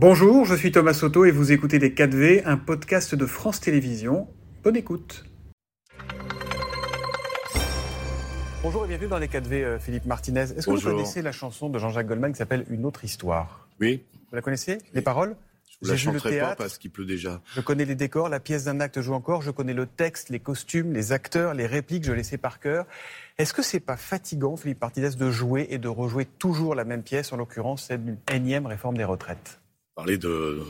Bonjour, je suis Thomas Soto et vous écoutez Les 4V, un podcast de France Télévisions. Bonne écoute. Bonjour et bienvenue dans Les 4V, euh, Philippe Martinez. Est-ce que vous connaissez la chanson de Jean-Jacques Goldman qui s'appelle Une autre histoire? Oui. Vous la connaissez? Les paroles? Je vous la chanterai pas parce qu'il pleut déjà. Je connais les décors, la pièce d'un acte joue encore, je connais le texte, les costumes, les acteurs, les répliques, je les sais par cœur. Est-ce que c'est pas fatigant, Philippe Martinez, de jouer et de rejouer toujours la même pièce, en l'occurrence celle d'une énième réforme des retraites? Parler de,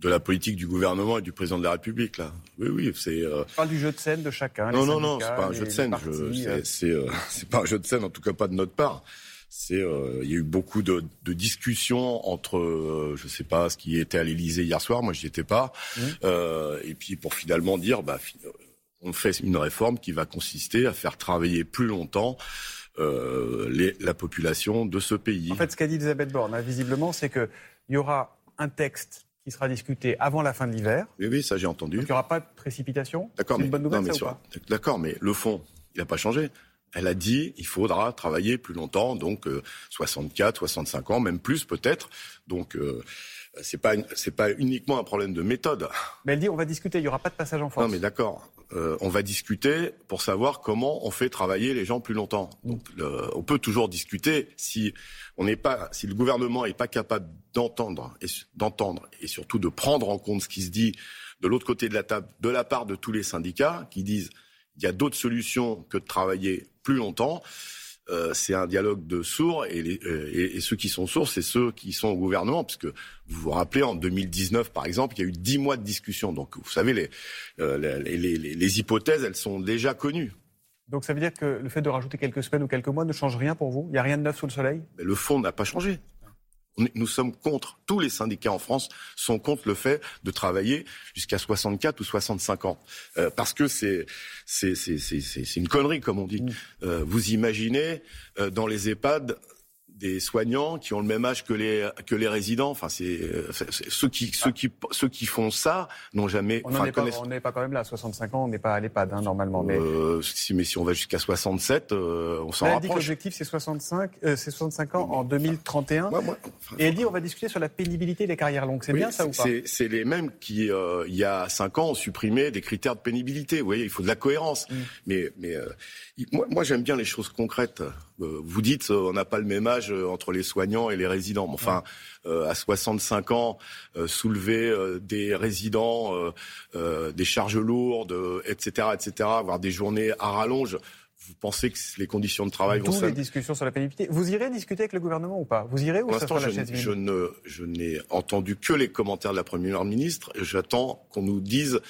de la politique du gouvernement et du président de la République, là. Oui, oui, c'est. Euh... parle du jeu de scène de chacun. Non, non, non, c'est pas un jeu de scène. Euh. C'est euh, pas un jeu de scène, en tout cas pas de notre part. C'est, euh, il y a eu beaucoup de, de discussions entre, euh, je sais pas, ce qui était à l'Élysée hier soir. Moi, j'y étais pas. Mmh. et puis pour finalement dire, bah, on fait une réforme qui va consister à faire travailler plus longtemps. Les, la population de ce pays. En fait, ce qu'a dit Elisabeth Borne, hein, visiblement, c'est qu'il y aura un texte qui sera discuté avant la fin de l'hiver. Oui, oui, ça j'ai entendu. Donc il n'y aura pas de précipitation. D'accord, mais, une bonne nouvelle, D'accord, mais le fond, il n'a pas changé. Elle a dit il faudra travailler plus longtemps, donc 64, euh, 65 ans, même plus peut-être. Donc euh, c'est pas c'est pas uniquement un problème de méthode. Mais elle dit on va discuter, il n'y aura pas de passage en force. Non mais d'accord. Euh, on va discuter pour savoir comment on fait travailler les gens plus longtemps. Donc, on peut toujours discuter si on n'est pas, si le gouvernement n'est pas capable d'entendre et d'entendre et surtout de prendre en compte ce qui se dit de l'autre côté de la table, de la part de tous les syndicats qui disent il y a d'autres solutions que de travailler plus longtemps. Euh, c'est un dialogue de sourds et, les, euh, et, ceux qui sont sourds, c'est ceux qui sont au gouvernement, puisque vous vous rappelez en 2019 par exemple, il y a eu dix mois de discussion. Donc vous savez, les, euh, les, les, les, hypothèses, elles sont déjà connues. Donc ça veut dire que le fait de rajouter quelques semaines ou quelques mois ne change rien pour vous? Il n'y a rien de neuf sous le soleil? Mais Le fond n'a pas changé nous sommes contre, tous les syndicats en France sont contre le fait de travailler jusqu'à 64 ou 65 ans. Euh, parce que c'est, c'est, c'est, c'est, une connerie, comme on dit. Mmh. Euh, vous imaginez, euh, dans les EHPAD, des soignants qui ont le même âge que les que les résidents. Enfin, c'est ceux qui ceux qui ceux qui font ça n'ont jamais. On n'est pas, pas, quand même là. À 65 ans, on n'est pas à l'EHPAD hein, normalement. Mais euh, si mais si on va jusqu'à 67, euh, on s'en rapproche. Elle dit que l'objectif c'est 65 euh, c'est 65 ans en 2031. et elle dit on va discuter sur la pénibilité des carrières longues. C'est bien ça ou pas? C'est les mêmes qui il y a 5 ans ont supprimé des critères de pénibilité. Vous voyez, il faut de la cohérence. Mm. Mais mais moi, moi j'aime bien les choses concrètes. Euh, vous dites euh, on n'a pas le même âge euh, entre les soignants et les résidents. Enfin, à 65 ans, soulever des résidents, des charges lourdes, etc., etc., avoir des journées à rallonge. Vous pensez que les conditions de travail vont se... les discussions sur la pénibilité. Vous irez discuter avec le gouvernement ou pas? Vous irez ou ça sera la chaise je, ne, je n'ai entendu que les commentaires de la première ministre. J'attends qu'on nous dise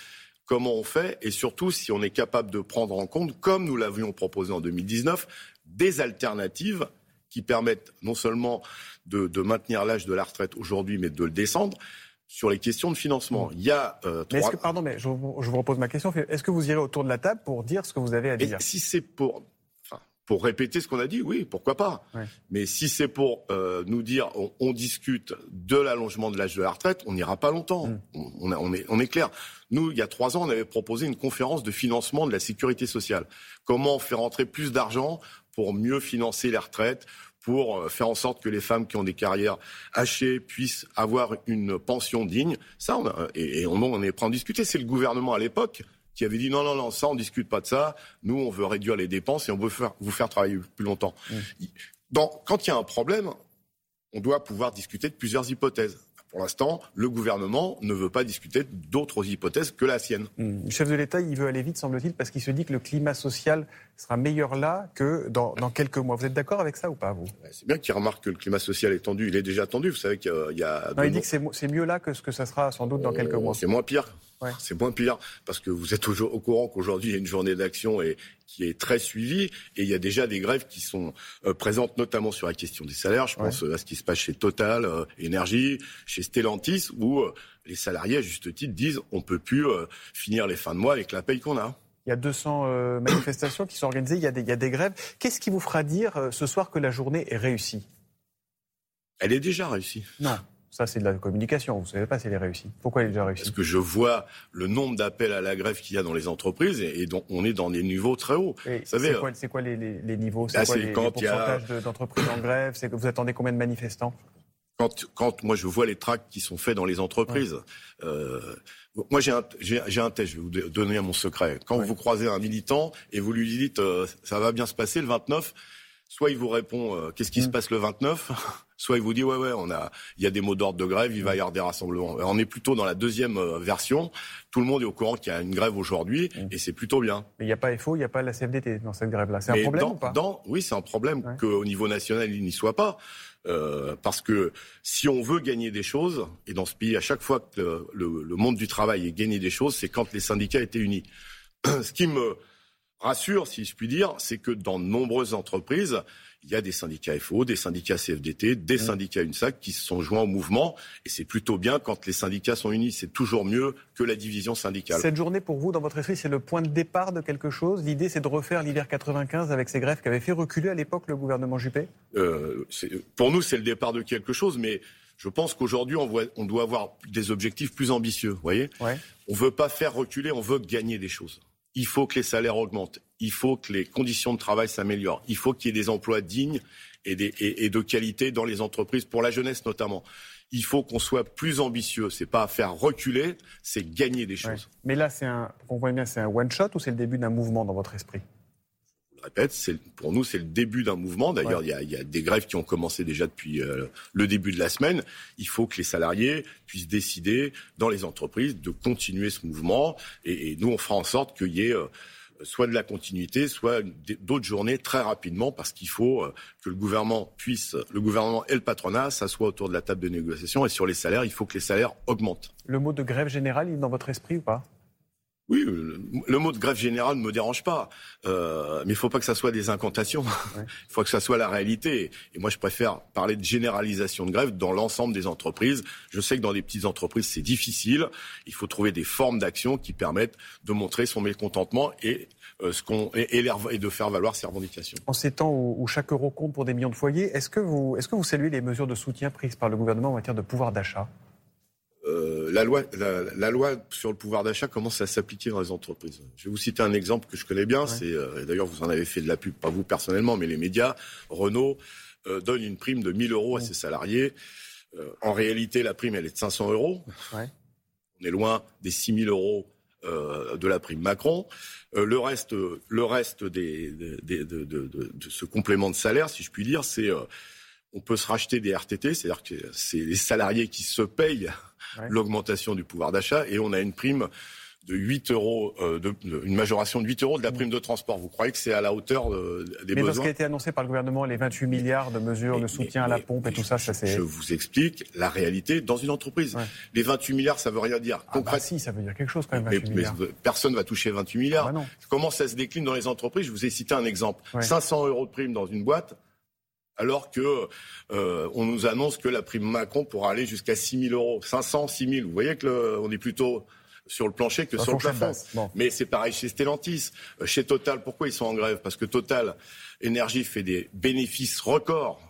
comment on fait et surtout si on est capable de prendre en compte, comme nous l'avions proposé en 2019, des alternatives qui permettent non seulement de, maintenir l'âge de la retraite aujourd'hui, mais de le descendre sur les questions de financement. Il y a euh, mais que, pardon, mais je, je, vous repose ma question. Est-ce que vous irez autour de la table pour dire ce que vous avez à dire? Si c'est pour pour répéter ce qu'on a dit, oui, pourquoi pas. Mais si c'est pour euh, nous dire on, discute de l'allongement de l'âge de la retraite, on n'ira pas longtemps. Mm. On, on, est, on est clair. Nous, il y a trois ans, on avait proposé une conférence de financement de la sécurité sociale. Comment faire entrer plus d'argent pour mieux financer les retraites, pour euh, faire en sorte que les femmes qui ont des carrières hachées puissent avoir une pension digne. Ça, on et, on, on est prêt à en discuter. C'est le gouvernement à l'époque qui avait dit non, non, non, ça, on discute pas de ça. Nous, on veut réduire les dépenses et on veut faire, vous faire travailler plus longtemps. Mmh. quand il y a un problème, on doit pouvoir discuter de plusieurs hypothèses. Pour l'instant, le gouvernement ne veut pas discuter d'autres hypothèses que la sienne. Mmh. Le chef de l'État, il veut aller vite, semble-t-il, parce qu'il se dit que le climat social sera meilleur là que dans, quelques mois. Vous êtes d'accord avec ça ou pas, vous? C'est bien qu'il remarque que le climat social est tendu. Il est déjà tendu. Vous savez qu'il y a. Non, il dit que c'est mieux là que ce que ça sera sans doute dans quelques mois. C'est moins pire. C'est moins pire parce que vous êtes toujours au courant qu'aujourd'hui il y a une journée d'action et qui est très suivie et il y a déjà des grèves qui sont euh, présentes notamment sur la question des salaires. Je pense à ce qui se passe chez Total euh, Énergie, chez Stellantis où euh, les salariés à juste titre disent on peut plus finir les fins de mois avec la paye qu'on a. Il y a 200 manifestations qui sont organisées, il y a des, il y a des grèves. Qu'est-ce qui vous fera dire ce soir que la journée est réussie? Elle est déjà réussie. Non. Ça, c'est de la communication. Vous ne savez pas si elle est réussie. Pourquoi elle est déjà réussie? Parce que je vois le nombre d'appels à la grève qu'il y a dans les entreprises et, donc on est dans des niveaux très hauts. C'est quoi, quoi les, les, niveaux? C'est quoi les, pourcentages d'entreprises en grève? Que vous attendez combien de manifestants? Quand, quand moi je vois les tracts qui sont faits dans les entreprises, euh, moi j'ai un, j'ai, un test, je vais vous donner mon secret. Quand vous croisez un militant et vous lui dites euh, ça va bien se passer le 29, soit il vous répond euh, qu'est-ce qui se mm. passe le 29, soit il vous dit ouais ouais on a il y a des mots d'ordre de grève, il va y avoir des rassemblements. On est plutôt dans la deuxième euh, version. Tout le monde est au courant qu'il y a une grève aujourd'hui mm. et c'est plutôt bien. Mais il n'y a pas FO, il n'y a pas la CFDT dans cette grève là. C'est un problème ou pas? Oui, c'est un problème qu'au niveau national il n'y soit pas. Euh, parce que si on veut gagner des choses, et dans ce pays, à chaque fois que le, le monde du travail est gagné des choses, c'est quand les syndicats étaient unis. ce qui me rassure, si je puis dire, c'est que dans de nombreuses entreprises, il y a des syndicats FO, des syndicats CFDT, des syndicats UNSAC qui se sont joints au mouvement. Et c'est plutôt bien quand les syndicats sont unis. C'est toujours mieux que la division syndicale. Cette journée, pour vous, dans votre esprit, c'est le point de départ de quelque chose? L'idée, c'est de refaire l'hiver 95 avec ces grèves qui avaient fait reculer à l'époque le gouvernement Juppé? Euh, Pour nous, c'est le départ de quelque chose, mais je pense qu'aujourd'hui, on, on, doit avoir des objectifs plus ambitieux. Voyez? Ouais. On ne veut pas faire reculer, on veut gagner des choses il faut que les salaires augmentent, il faut que les conditions de travail s'améliorent, il faut qu'il y ait des emplois dignes et, de qualité dans les entreprises, pour la jeunesse notamment. Il faut qu'on soit plus ambitieux. C'est pas faire reculer, c'est gagner des choses. Mais là, c'est un, bien, c'est un one shot ou c'est le début d'un mouvement dans votre esprit? Répète, pour nous, c'est le début d'un mouvement. D'ailleurs, il, y, a, des grèves qui ont commencé déjà depuis euh, le début de la semaine. Il faut que les salariés puissent décider dans les entreprises de continuer ce mouvement. Et, nous, on fera en sorte qu'il y ait euh, soit de la continuité, soit d'autres journées très rapidement, parce qu'il faut euh, que le gouvernement puisse, le gouvernement et le patronat s'assoient autour de la table de négociation. Et sur les salaires, il faut que les salaires augmentent. Le mot de grève générale, il est dans votre esprit ou pas? Oui, le, mot de grève générale ne me dérange pas, euh, mais il ne faut pas que ça soit des incantations. Il faut que ça soit la réalité. Et moi, je préfère parler de généralisation de grève dans l'ensemble des entreprises. Je sais que dans des petites entreprises, c'est difficile. Il faut trouver des formes d'action qui permettent de montrer son mécontentement et euh, ce qu'on et, et, de faire valoir ses revendications. En ces temps où, chaque euro compte pour des millions de foyers, est-ce que vous est-ce que vous saluez les mesures de soutien prises par le gouvernement en matière de pouvoir d'achat? Euh, la, loi, la, loi sur le pouvoir d'achat commence à s'appliquer dans les entreprises? Je vais vous citer un exemple que je connais bien. C'est euh, d'ailleurs vous en avez fait de la pub, pas vous personnellement, mais les médias. Renault euh, donne une prime de 1000 euros à ses salariés. en réalité, la prime elle est de 500 euros. On est loin des 6000 euros de la prime Macron. le reste, le reste des, de, de, ce complément de salaire, si je puis dire, c'est on peut se racheter des RTT, c'est-à-dire que c'est les salariés qui se payent l'augmentation du pouvoir d'achat et on a une prime de 8 euros, euh, de, une majoration de 8 euros de la prime de transport. Vous croyez que c'est à la hauteur des besoins Mais dans ce qui a été annoncé par le gouvernement, les 28 milliards de mesures de soutien à la pompe et tout ça, ça c'est... Je vous explique la réalité dans une entreprise. Les 28 milliards, ça veut rien dire. Ah bah si, ça veut dire quelque chose quand même, 28 milliards. Mais personne va toucher 28 milliards. Ah bah Comment ça se décline dans les entreprises? Je vous ai cité un exemple. 500 euros de prime dans une boîte, alors que euh, on nous annonce que la prime Macron pourra aller jusqu'à 6 000 euros, 500, 6 000. Vous voyez que on est plutôt sur le plancher que sur le plafond. Mais c'est pareil chez Stellantis, euh, chez Total. Pourquoi ils sont en grève? Parce que Total Énergie fait des bénéfices records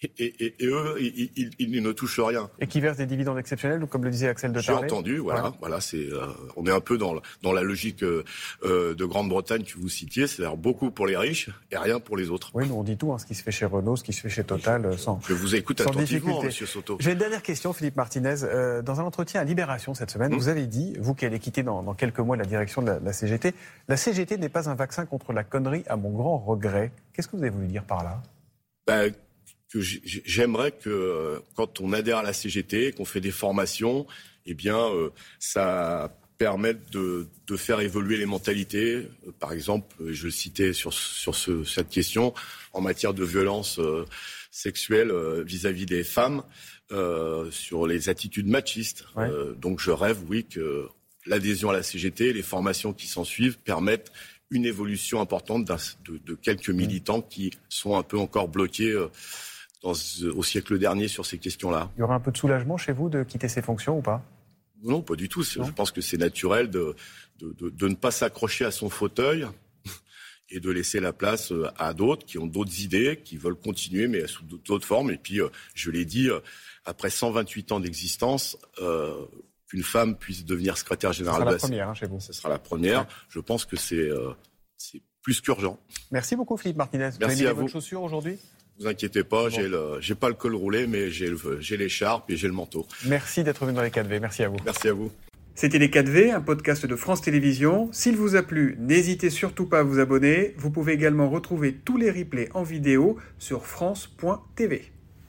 et, eux, ils, ne touchent rien. Et qui versent des dividendes exceptionnels, comme le disait Axel de J'ai entendu, voilà. voilà c'est, euh, on est un peu dans, dans la logique euh, euh, de Grande-Bretagne que vous citiez, c'est-à-dire beaucoup pour les riches et rien pour les autres. Oui, nous on dit tout, hein, ce qui se fait chez Renault, ce qui se fait chez Total, sans Je vous écoute attentivement, Monsieur Soto. J'ai une dernière question, Philippe Martinez. dans un entretien à Libération cette semaine, hum. vous avez dit, vous qui allez quitter dans, quelques mois la direction de la, CGT, la CGT n'est pas un vaccin contre la connerie, à mon grand regret. Qu'est-ce que vous avez voulu dire par là? Ben, que j'aimerais que euh, quand on adhère à la CGT, qu'on fait des formations, eh bien, euh, ça permette de, de, faire évoluer les mentalités. Euh, par exemple, je citais sur, sur ce, cette question en matière de violence sexuelle vis-à-vis des femmes, euh, sur les attitudes machistes. donc je rêve, oui, que l'adhésion à la CGT, les formations qui s'en suivent permettent une évolution importante de, de, quelques militants qui sont un peu encore bloqués au siècle dernier sur ces questions-là. Il y aura un peu de soulagement chez vous de quitter ces fonctions ou pas? Non, pas du tout. Je pense que c'est naturel de, de, ne pas s'accrocher à son fauteuil et de laisser la place euh, à d'autres qui ont d'autres idées, qui veulent continuer, mais sous d'autres formes. Et puis, euh, je l'ai dit, euh, après 128 ans d'existence, qu'une femme puisse devenir secrétaire générale. Ce sera la première hein, chez vous. Ce sera la première. Je pense que c'est plus qu'urgent. Merci beaucoup Philippe Martinez. Merci vous avez à vous. chaussure aujourd'hui? Vous inquiétez pas, j'ai le, j'ai pas le col roulé, mais j'ai j'ai l'écharpe et j'ai le manteau. Merci d'être venu dans les 4V. Merci à vous. Merci à vous. C'était Les 4V, un podcast de France Télévisions. S'il vous a plu, n'hésitez surtout pas à vous abonner. Vous pouvez également retrouver tous les replays en vidéo sur France.tv.